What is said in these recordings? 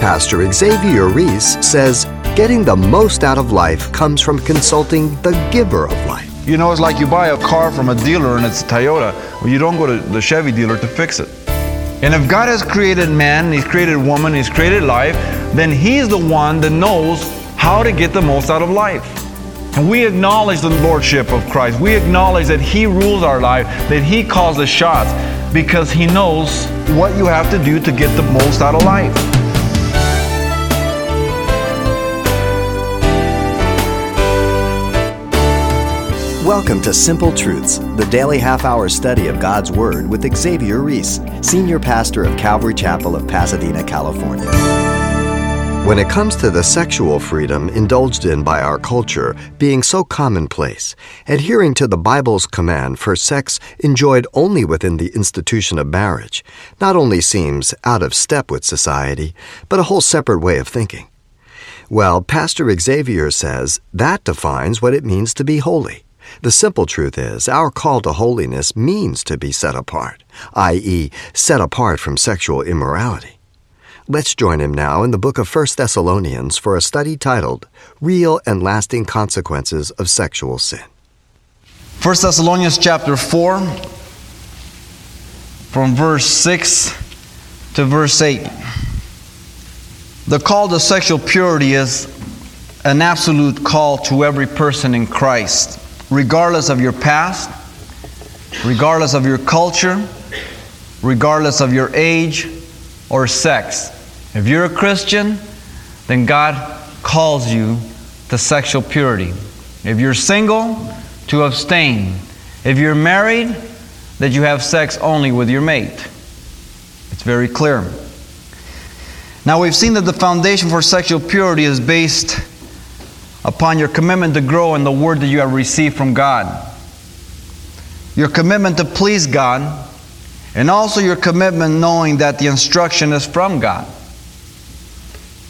Pastor Xavier Reese says getting the most out of life comes from consulting the giver of life. You know, it's like you buy a car from a dealer and it's a Toyota. Well, you don't go to the Chevy dealer to fix it. And if God has created man, He's created woman, He's created life, then He's the one that knows how to get the most out of life. And we acknowledge the Lordship of Christ. We acknowledge that He rules our life, that He calls the shots, because He knows what you have to do to get the most out of life. Welcome to Simple Truths, the daily half hour study of God's Word with Xavier Reese, Senior Pastor of Calvary Chapel of Pasadena, California. When it comes to the sexual freedom indulged in by our culture being so commonplace, adhering to the Bible's command for sex enjoyed only within the institution of marriage not only seems out of step with society, but a whole separate way of thinking. Well, Pastor Xavier says that defines what it means to be holy. The simple truth is, our call to holiness means to be set apart, i.e., set apart from sexual immorality. Let's join him now in the book of 1 Thessalonians for a study titled Real and Lasting Consequences of Sexual Sin. 1 Thessalonians chapter 4, from verse 6 to verse 8. The call to sexual purity is an absolute call to every person in Christ regardless of your past, regardless of your culture, regardless of your age or sex. If you're a Christian, then God calls you to sexual purity. If you're single, to abstain. If you're married, that you have sex only with your mate. It's very clear. Now, we've seen that the foundation for sexual purity is based upon your commitment to grow in the word that you have received from God. Your commitment to please God, and also your commitment knowing that the instruction is from God.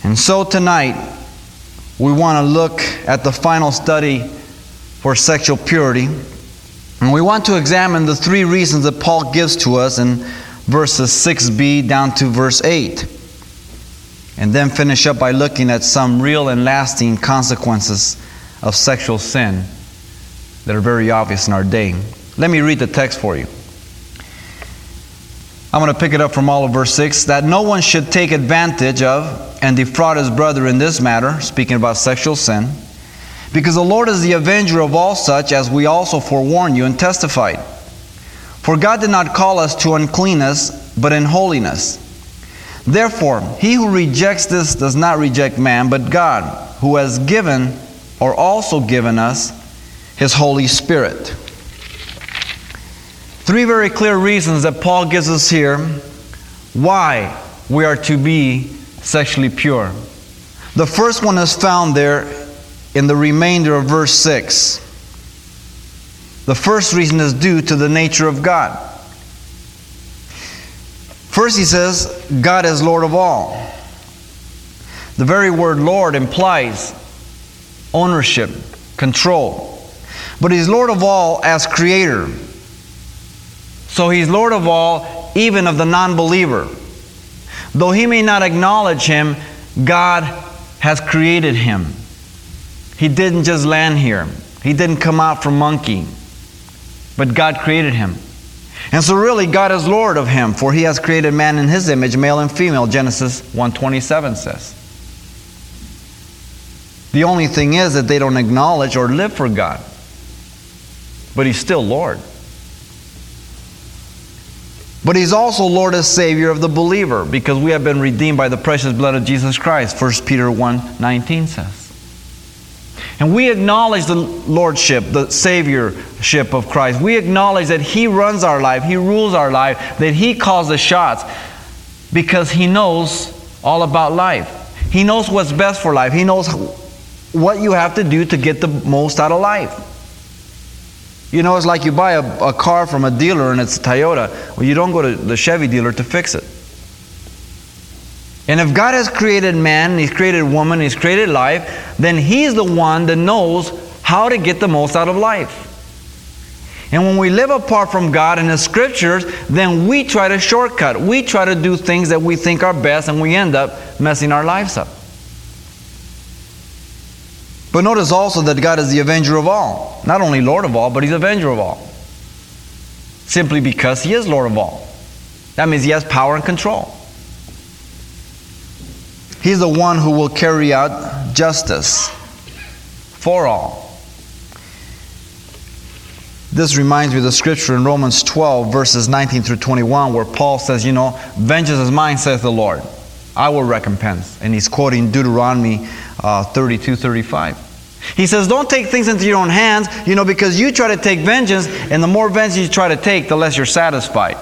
And so tonight, we want to look at the final study for sexual purity. And we want to examine the three reasons that Paul gives to us in verses 6b down to verse 8 and then finish up by looking at some real and lasting consequences of sexual sin that are very obvious in our day. Let me read the text for you. I'm going to pick it up from all of verse 6 that no one should take advantage of and defraud his brother in this matter, speaking about sexual sin, because the Lord is the avenger of all such, as we also forewarned you and testified. For God did not call us to uncleanness, but in holiness. Therefore, he who rejects this does not reject man, but God, who has given or also given us his Holy Spirit. Three very clear reasons that Paul gives us here why we are to be sexually pure. The first one is found there in the remainder of verse 6. The first reason is due to the nature of God. First, he says, God is Lord of all. The very word Lord implies ownership, control. But he's Lord of all as creator. So he's Lord of all, even of the non believer. Though he may not acknowledge him, God has created him. He didn't just land here, he didn't come out from monkey, but God created him. And so really God is Lord of him, for he has created man in his image, male and female, Genesis 1:27 says. The only thing is that they don't acknowledge or live for God. But he's still Lord. But he's also Lord and Savior of the believer because we have been redeemed by the precious blood of Jesus Christ, 1 Peter 1 19 says. And we acknowledge the lordship, the saviorship of Christ. We acknowledge that He runs our life, He rules our life, that He calls the shots because He knows all about life. He knows what's best for life. He knows what you have to do to get the most out of life. You know, it's like you buy a, a car from a dealer and it's a Toyota. Well, you don't go to the Chevy dealer to fix it. And if God has created man, He's created woman, He's created life, then He's the one that knows how to get the most out of life. And when we live apart from God and His scriptures, then we try to shortcut. We try to do things that we think are best, and we end up messing our lives up. But notice also that God is the avenger of all. Not only Lord of all, but He's avenger of all. Simply because He is Lord of all. That means He has power and control. He's the one who will carry out justice for all. This reminds me of the scripture in Romans 12, verses 19 through 21, where Paul says, You know, vengeance is mine, says the Lord. I will recompense. And he's quoting Deuteronomy uh, 32 35. He says, Don't take things into your own hands, you know, because you try to take vengeance, and the more vengeance you try to take, the less you're satisfied.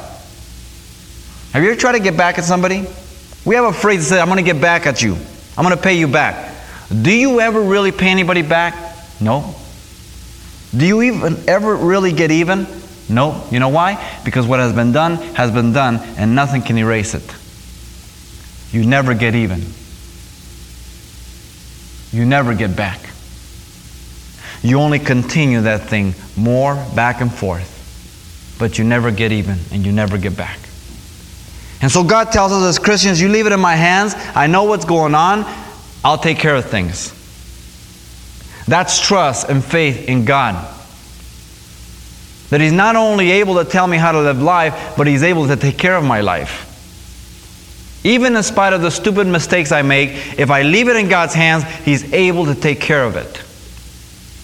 Have you ever tried to get back at somebody? We have a phrase that says, I'm going to get back at you. I'm going to pay you back. Do you ever really pay anybody back? No. Do you even ever really get even? No. You know why? Because what has been done has been done and nothing can erase it. You never get even. You never get back. You only continue that thing more back and forth, but you never get even and you never get back. And so God tells us as Christians, you leave it in my hands. I know what's going on. I'll take care of things. That's trust and faith in God. That He's not only able to tell me how to live life, but He's able to take care of my life. Even in spite of the stupid mistakes I make, if I leave it in God's hands, He's able to take care of it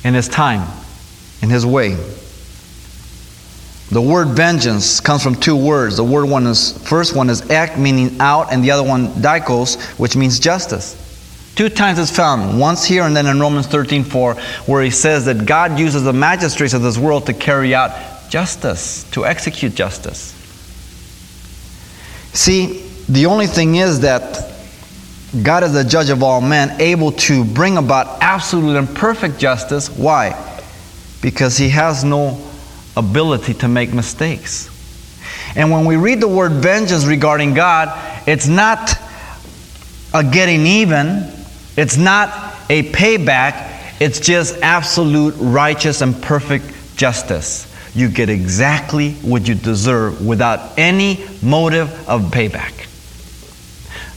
in His time, in His way. The word vengeance comes from two words. The word one is first one is ek, meaning out, and the other one dikos, which means justice. Two times it's found, once here and then in Romans 13:4, where he says that God uses the magistrates of this world to carry out justice, to execute justice. See, the only thing is that God is the judge of all men, able to bring about absolute and perfect justice. Why? Because he has no ability to make mistakes. And when we read the word vengeance regarding God, it's not a getting even, it's not a payback, it's just absolute righteous and perfect justice. You get exactly what you deserve without any motive of payback.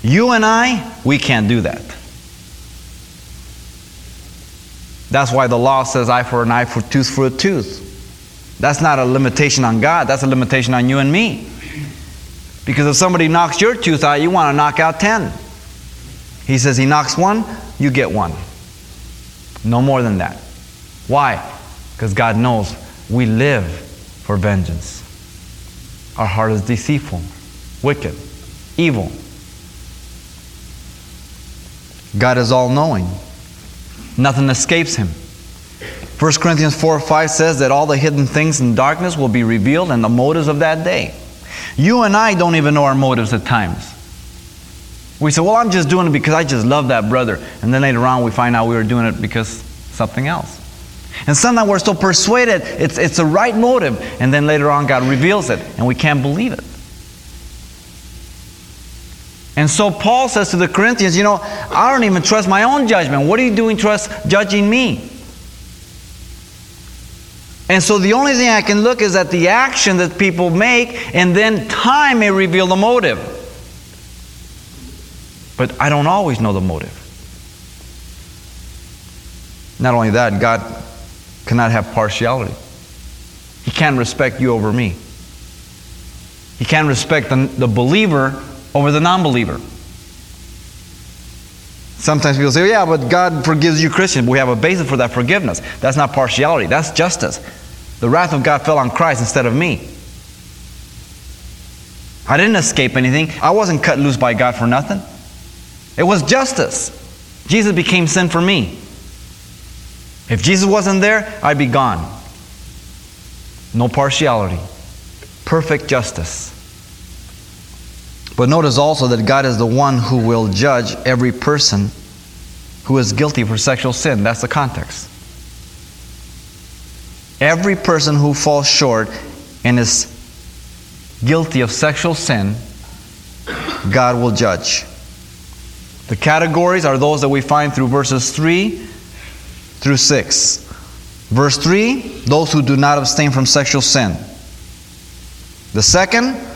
You and I, we can't do that. That's why the law says eye for an eye, for tooth for a tooth. That's not a limitation on God, that's a limitation on you and me. Because if somebody knocks your tooth out, you want to knock out 10. He says he knocks one, you get one. No more than that. Why? Because God knows we live for vengeance. Our heart is deceitful, wicked, evil. God is all knowing. Nothing escapes him. 1 Corinthians 4 5 says that all the hidden things in darkness will be revealed and the motives of that day. You and I don't even know our motives at times. We say, Well, I'm just doing it because I just love that brother. And then later on, we find out we were doing it because something else. And sometimes we're so persuaded it's, it's the right motive. And then later on, God reveals it, and we can't believe it. And so Paul says to the Corinthians, You know, I don't even trust my own judgment. What are you doing trust judging me? And so the only thing I can look is at the action that people make, and then time may reveal the motive. But I don't always know the motive. Not only that, God cannot have partiality. He can't respect you over me. He can't respect the, the believer over the non believer. Sometimes people say, oh, yeah, but God forgives you Christians. We have a basis for that forgiveness. That's not partiality, that's justice. The wrath of God fell on Christ instead of me. I didn't escape anything. I wasn't cut loose by God for nothing. It was justice. Jesus became sin for me. If Jesus wasn't there, I'd be gone. No partiality. Perfect justice. But notice also that God is the one who will judge every person who is guilty for sexual sin. That's the context. Every person who falls short and is guilty of sexual sin, God will judge. The categories are those that we find through verses 3 through 6. Verse 3 those who do not abstain from sexual sin. The second,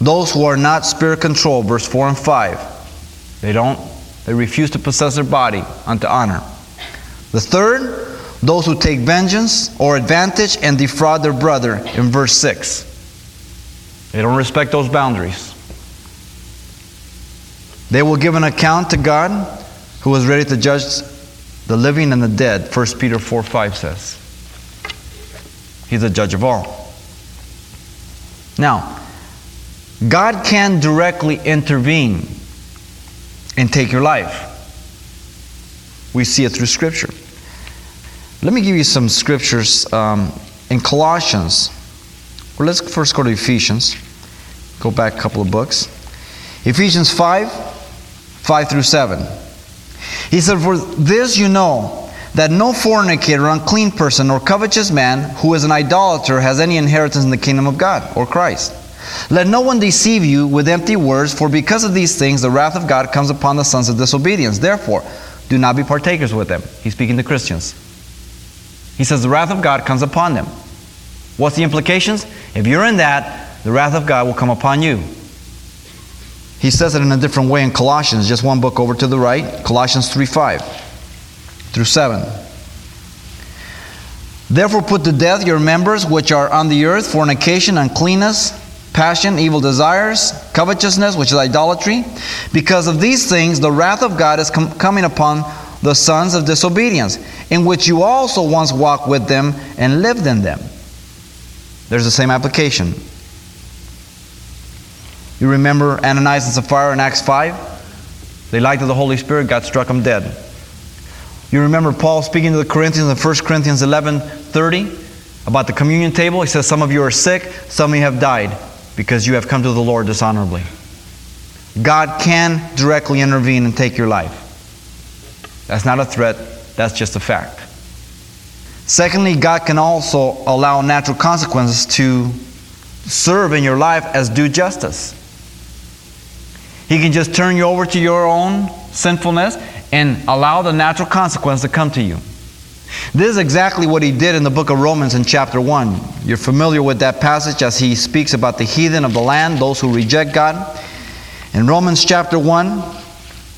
those who are not spirit controlled. Verse 4 and 5. They don't, they refuse to possess their body unto honor. The third, those who take vengeance or advantage and defraud their brother in verse 6. They don't respect those boundaries. They will give an account to God who is ready to judge the living and the dead, 1 Peter 4 5 says. He's a judge of all. Now, God can directly intervene and take your life. We see it through Scripture. Let me give you some scriptures um, in Colossians. Well, let's first go to Ephesians. Go back a couple of books. Ephesians 5 5 through 7. He said, For this you know that no fornicator, unclean person, or covetous man who is an idolater has any inheritance in the kingdom of God or Christ. Let no one deceive you with empty words, for because of these things the wrath of God comes upon the sons of disobedience. Therefore, do not be partakers with them. He's speaking to Christians. He says the wrath of God comes upon them. What's the implications? If you're in that, the wrath of God will come upon you. He says it in a different way in Colossians, just one book over to the right, Colossians 3 5 through 7. Therefore, put to death your members which are on the earth fornication, uncleanness, passion, evil desires, covetousness, which is idolatry. Because of these things, the wrath of God is com- coming upon the sons of disobedience, in which you also once walked with them and lived in them. There's the same application. You remember Ananias and Sapphira in Acts 5? They lied to the Holy Spirit, God struck them dead. You remember Paul speaking to the Corinthians in 1 Corinthians 11 30 about the communion table? He says, Some of you are sick, some of you have died because you have come to the Lord dishonorably. God can directly intervene and take your life. That's not a threat, that's just a fact. Secondly, God can also allow natural consequences to serve in your life as due justice. He can just turn you over to your own sinfulness and allow the natural consequence to come to you. This is exactly what he did in the book of Romans in chapter 1. You're familiar with that passage as he speaks about the heathen of the land, those who reject God. In Romans chapter 1,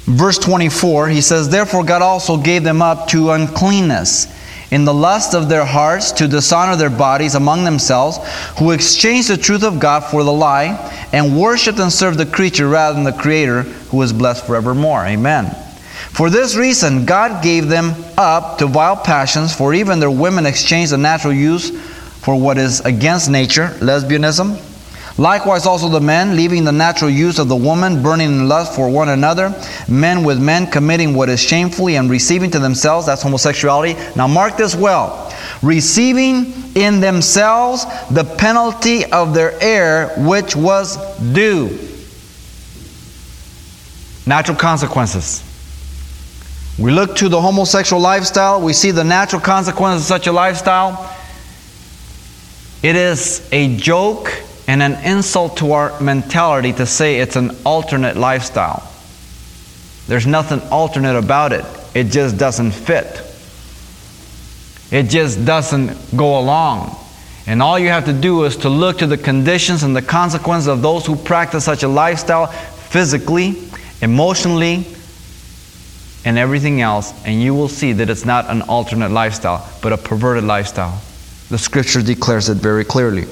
verse 24, he says, Therefore God also gave them up to uncleanness in the lust of their hearts to dishonor their bodies among themselves, who exchanged the truth of God for the lie, and worshiped and served the creature rather than the Creator, who is blessed forevermore. Amen. For this reason, God gave them up to vile passions, for even their women exchanged the natural use for what is against nature, lesbianism Likewise, also the men, leaving the natural use of the woman, burning in lust for one another, men with men committing what is shamefully and receiving to themselves, that's homosexuality. Now, mark this well receiving in themselves the penalty of their error, which was due. Natural consequences. We look to the homosexual lifestyle, we see the natural consequences of such a lifestyle. It is a joke and an insult to our mentality to say it's an alternate lifestyle. There's nothing alternate about it, it just doesn't fit. It just doesn't go along. And all you have to do is to look to the conditions and the consequences of those who practice such a lifestyle physically, emotionally, and everything else, and you will see that it's not an alternate lifestyle, but a perverted lifestyle. The scripture declares it very clearly.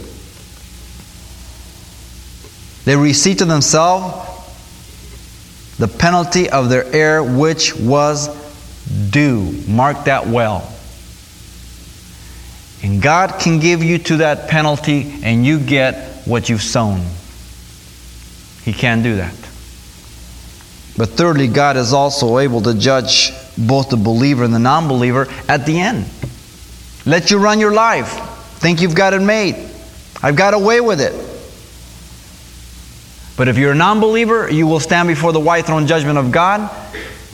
They received to themselves the penalty of their error which was due. Mark that well. And God can give you to that penalty and you get what you've sown. He can do that. But thirdly, God is also able to judge both the believer and the non believer at the end. Let you run your life. Think you've got it made. I've got away with it. But if you're a non believer, you will stand before the white throne judgment of God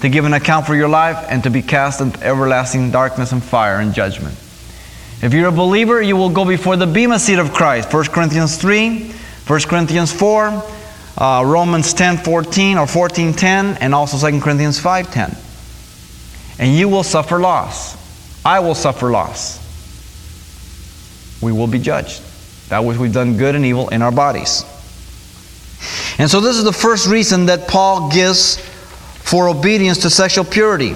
to give an account for your life and to be cast into everlasting darkness and fire and judgment. If you're a believer, you will go before the Bema seat of Christ. 1 Corinthians 3, 1 Corinthians 4, uh, Romans 10 14 or 14 10, and also 2 Corinthians 5 10. And you will suffer loss. I will suffer loss. we will be judged. That which we've done good and evil in our bodies. And so, this is the first reason that Paul gives for obedience to sexual purity.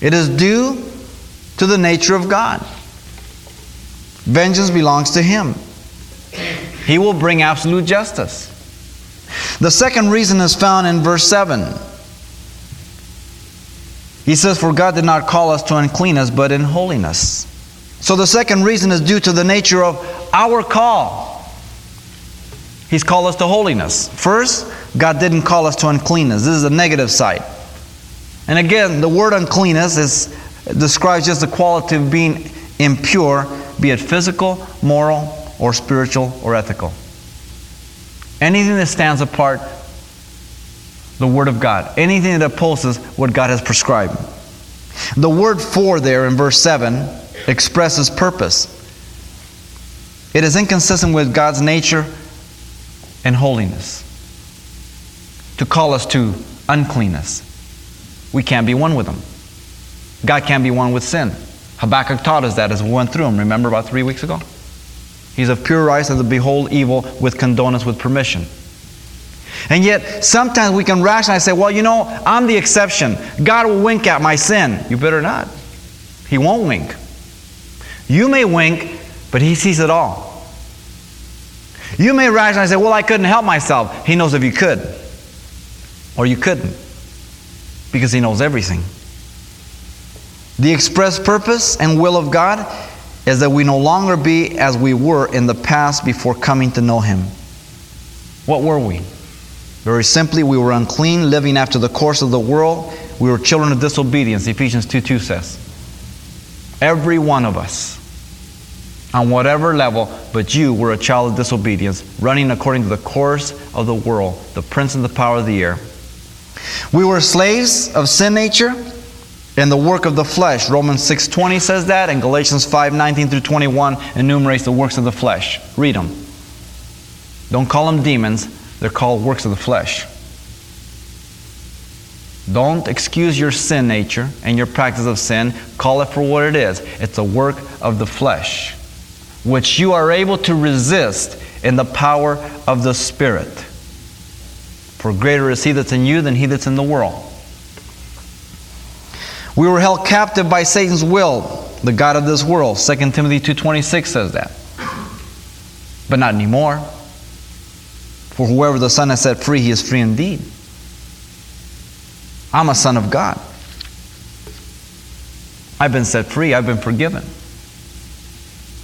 It is due to the nature of God. Vengeance belongs to Him, He will bring absolute justice. The second reason is found in verse 7. He says, For God did not call us to uncleanness, but in holiness. So the second reason is due to the nature of our call. He's called us to holiness. First, God didn't call us to uncleanness. This is the negative side. And again, the word uncleanness is, describes just the quality of being impure, be it physical, moral, or spiritual, or ethical. Anything that stands apart the Word of God, anything that opposes what God has prescribed. The word for there in verse 7 expresses purpose. It is inconsistent with God's nature and holiness. To call us to uncleanness. We can't be one with Him. God can't be one with sin. Habakkuk taught us that as we went through him, remember about three weeks ago? He's of pure eyes and to behold evil with condonance with permission. And yet, sometimes we can rationalize say, well, you know, I'm the exception. God will wink at my sin. You better not. He won't wink. You may wink, but He sees it all. You may rationalize and say, well, I couldn't help myself. He knows if you could, or you couldn't, because He knows everything. The express purpose and will of God is that we no longer be as we were in the past before coming to know Him. What were we? Very simply, we were unclean, living after the course of the world. We were children of disobedience, Ephesians 2 2 says. Every one of us, on whatever level, but you were a child of disobedience, running according to the course of the world, the prince and the power of the air. We were slaves of sin nature and the work of the flesh. Romans 6:20 says that, and Galatians 5:19 through 21 enumerates the works of the flesh. Read them. Don't call them demons, they're called works of the flesh. Don't excuse your sin nature and your practice of sin. Call it for what it is. It's a work of the flesh, which you are able to resist in the power of the Spirit. For greater is He that's in you than He that's in the world. We were held captive by Satan's will, the God of this world. 2 Timothy 2.26 says that. But not anymore. For whoever the Son has set free, he is free indeed. I'm a son of God. I've been set free. I've been forgiven.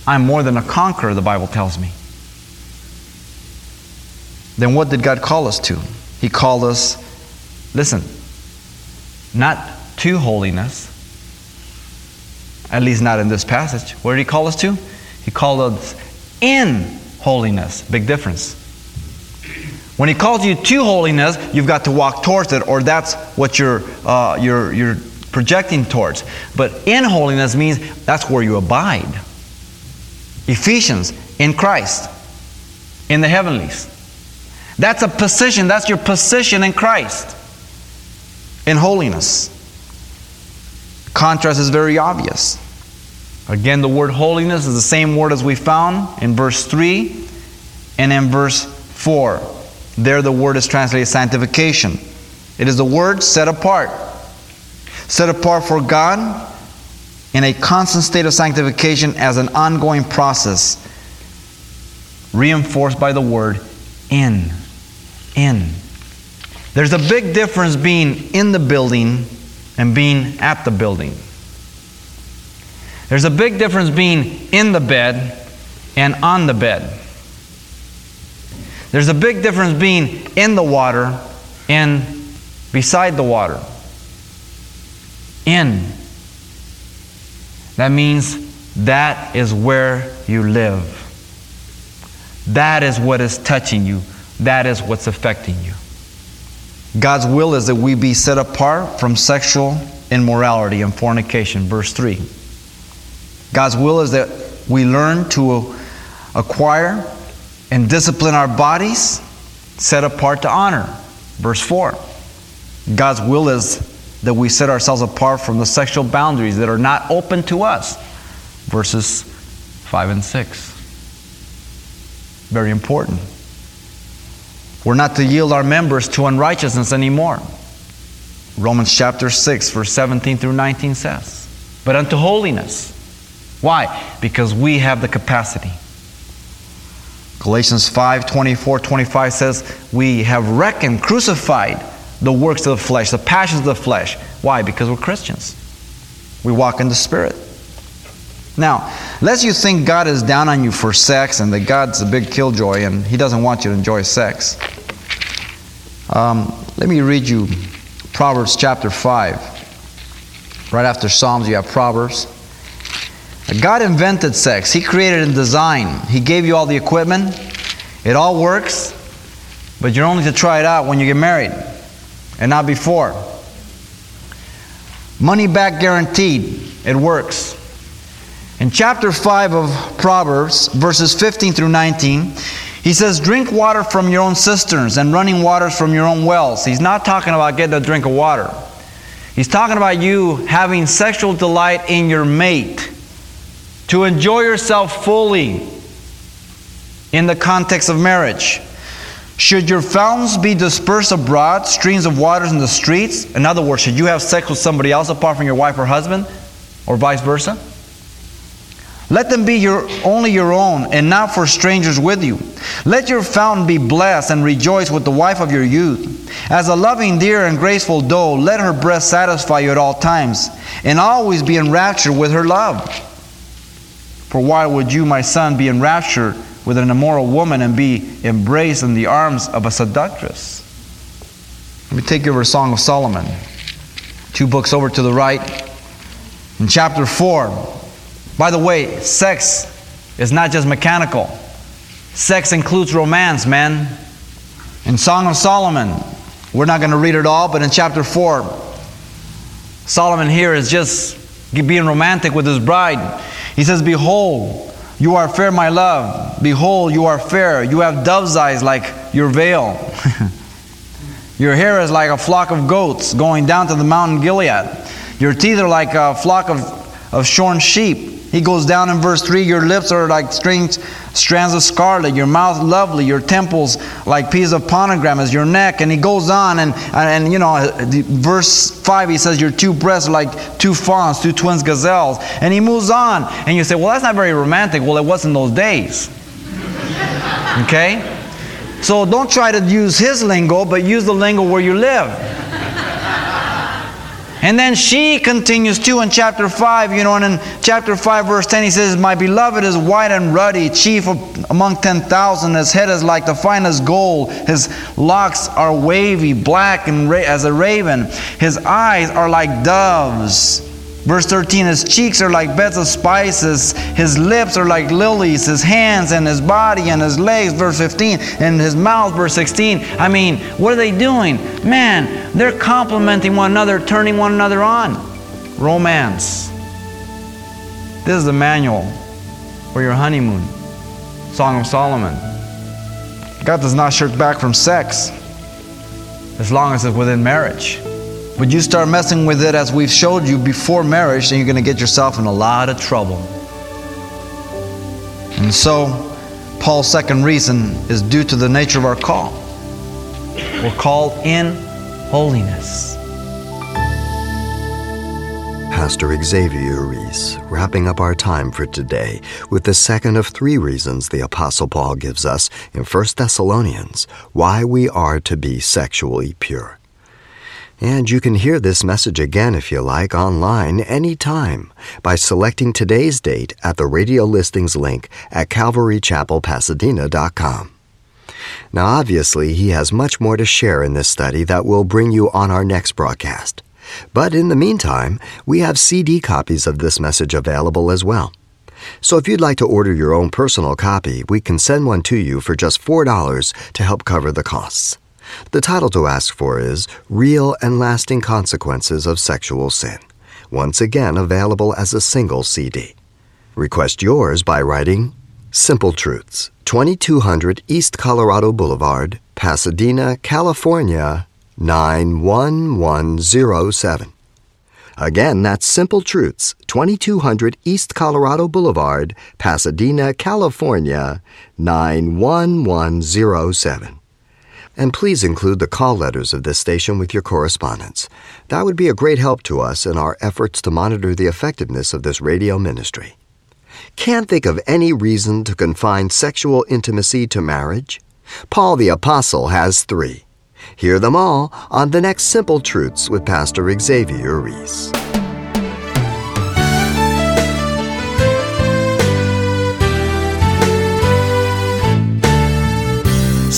I'm more than a conqueror, the Bible tells me. Then what did God call us to? He called us, listen, not to holiness, at least not in this passage. Where did He call us to? He called us in holiness. Big difference. When he calls you to holiness, you've got to walk towards it, or that's what you're, uh, you're, you're projecting towards. But in holiness means that's where you abide. Ephesians, in Christ, in the heavenlies. That's a position, that's your position in Christ, in holiness. Contrast is very obvious. Again, the word holiness is the same word as we found in verse 3 and in verse 4. There, the word is translated sanctification. It is the word set apart. Set apart for God in a constant state of sanctification as an ongoing process, reinforced by the word in. In. There's a big difference being in the building and being at the building. There's a big difference being in the bed and on the bed. There's a big difference being in the water and beside the water. In. That means that is where you live. That is what is touching you. That is what's affecting you. God's will is that we be set apart from sexual immorality and fornication. Verse 3. God's will is that we learn to acquire and discipline our bodies set apart to honor. Verse 4. God's will is that we set ourselves apart from the sexual boundaries that are not open to us. Verses 5 and 6. Very important. We're not to yield our members to unrighteousness anymore. Romans chapter 6, verse 17 through 19 says, but unto holiness. Why? Because we have the capacity. Galatians 5 24, 25 says, We have reckoned, crucified the works of the flesh, the passions of the flesh. Why? Because we're Christians. We walk in the Spirit. Now, lest you think God is down on you for sex and that God's a big killjoy and He doesn't want you to enjoy sex, um, let me read you Proverbs chapter 5. Right after Psalms, you have Proverbs. God invented sex, He created and designed. He gave you all the equipment, it all works, but you're only to try it out when you get married and not before. Money back guaranteed, it works. In chapter 5 of Proverbs, verses 15 through 19, he says, Drink water from your own cisterns and running waters from your own wells. He's not talking about getting a drink of water. He's talking about you having sexual delight in your mate, to enjoy yourself fully in the context of marriage. Should your fountains be dispersed abroad, streams of waters in the streets? In other words, should you have sex with somebody else apart from your wife or husband, or vice versa? Let them be your, only your own, and not for strangers with you. Let your fountain be blessed, and rejoice with the wife of your youth. As a loving deer and graceful doe, let her breast satisfy you at all times, and always be enraptured with her love. For why would you, my son, be enraptured with an immoral woman and be embraced in the arms of a seductress? Let me take you over Song of Solomon. Two books over to the right. In chapter 4, by the way, sex is not just mechanical. Sex includes romance, man. In Song of Solomon, we're not going to read it all, but in chapter 4, Solomon here is just being romantic with his bride. He says, Behold, you are fair, my love. Behold, you are fair. You have dove's eyes like your veil. your hair is like a flock of goats going down to the mountain Gilead. Your teeth are like a flock of, of shorn sheep. He goes down in verse 3 Your lips are like strings, strands of scarlet, your mouth lovely, your temples like peas of pomegranates, your neck. And he goes on, and, and you know, verse 5 he says, Your two breasts are like two fawns, two twins gazelles. And he moves on, and you say, Well, that's not very romantic. Well, it was in those days. okay? So don't try to use his lingo, but use the lingo where you live. And then she continues too in chapter 5, you know, and in chapter 5, verse 10, he says, My beloved is white and ruddy, chief among 10,000. His head is like the finest gold. His locks are wavy, black and as a raven. His eyes are like doves. Verse 13, his cheeks are like beds of spices, his lips are like lilies, his hands and his body and his legs, verse 15, and his mouth, verse 16. I mean, what are they doing? Man, they're complimenting one another, turning one another on. Romance. This is the manual for your honeymoon. Song of Solomon. God does not shirk back from sex as long as it's within marriage. But you start messing with it as we've showed you before marriage, then you're going to get yourself in a lot of trouble. And so, Paul's second reason is due to the nature of our call. We're called in holiness. Pastor Xavier Reese, wrapping up our time for today with the second of three reasons the Apostle Paul gives us in 1 Thessalonians why we are to be sexually pure. And you can hear this message again if you like online anytime by selecting today's date at the radio listings link at calvarychapelpasadena.com. Now, obviously, he has much more to share in this study that we'll bring you on our next broadcast. But in the meantime, we have CD copies of this message available as well. So if you'd like to order your own personal copy, we can send one to you for just $4 to help cover the costs. The title to ask for is Real and Lasting Consequences of Sexual Sin, once again available as a single CD. Request yours by writing Simple Truths, 2200 East Colorado Boulevard, Pasadena, California 91107. Again, that's Simple Truths, 2200 East Colorado Boulevard, Pasadena, California, 91107. And please include the call letters of this station with your correspondence. That would be a great help to us in our efforts to monitor the effectiveness of this radio ministry. Can't think of any reason to confine sexual intimacy to marriage? Paul the Apostle has three. Hear them all on the next Simple Truths with Pastor Xavier Reese.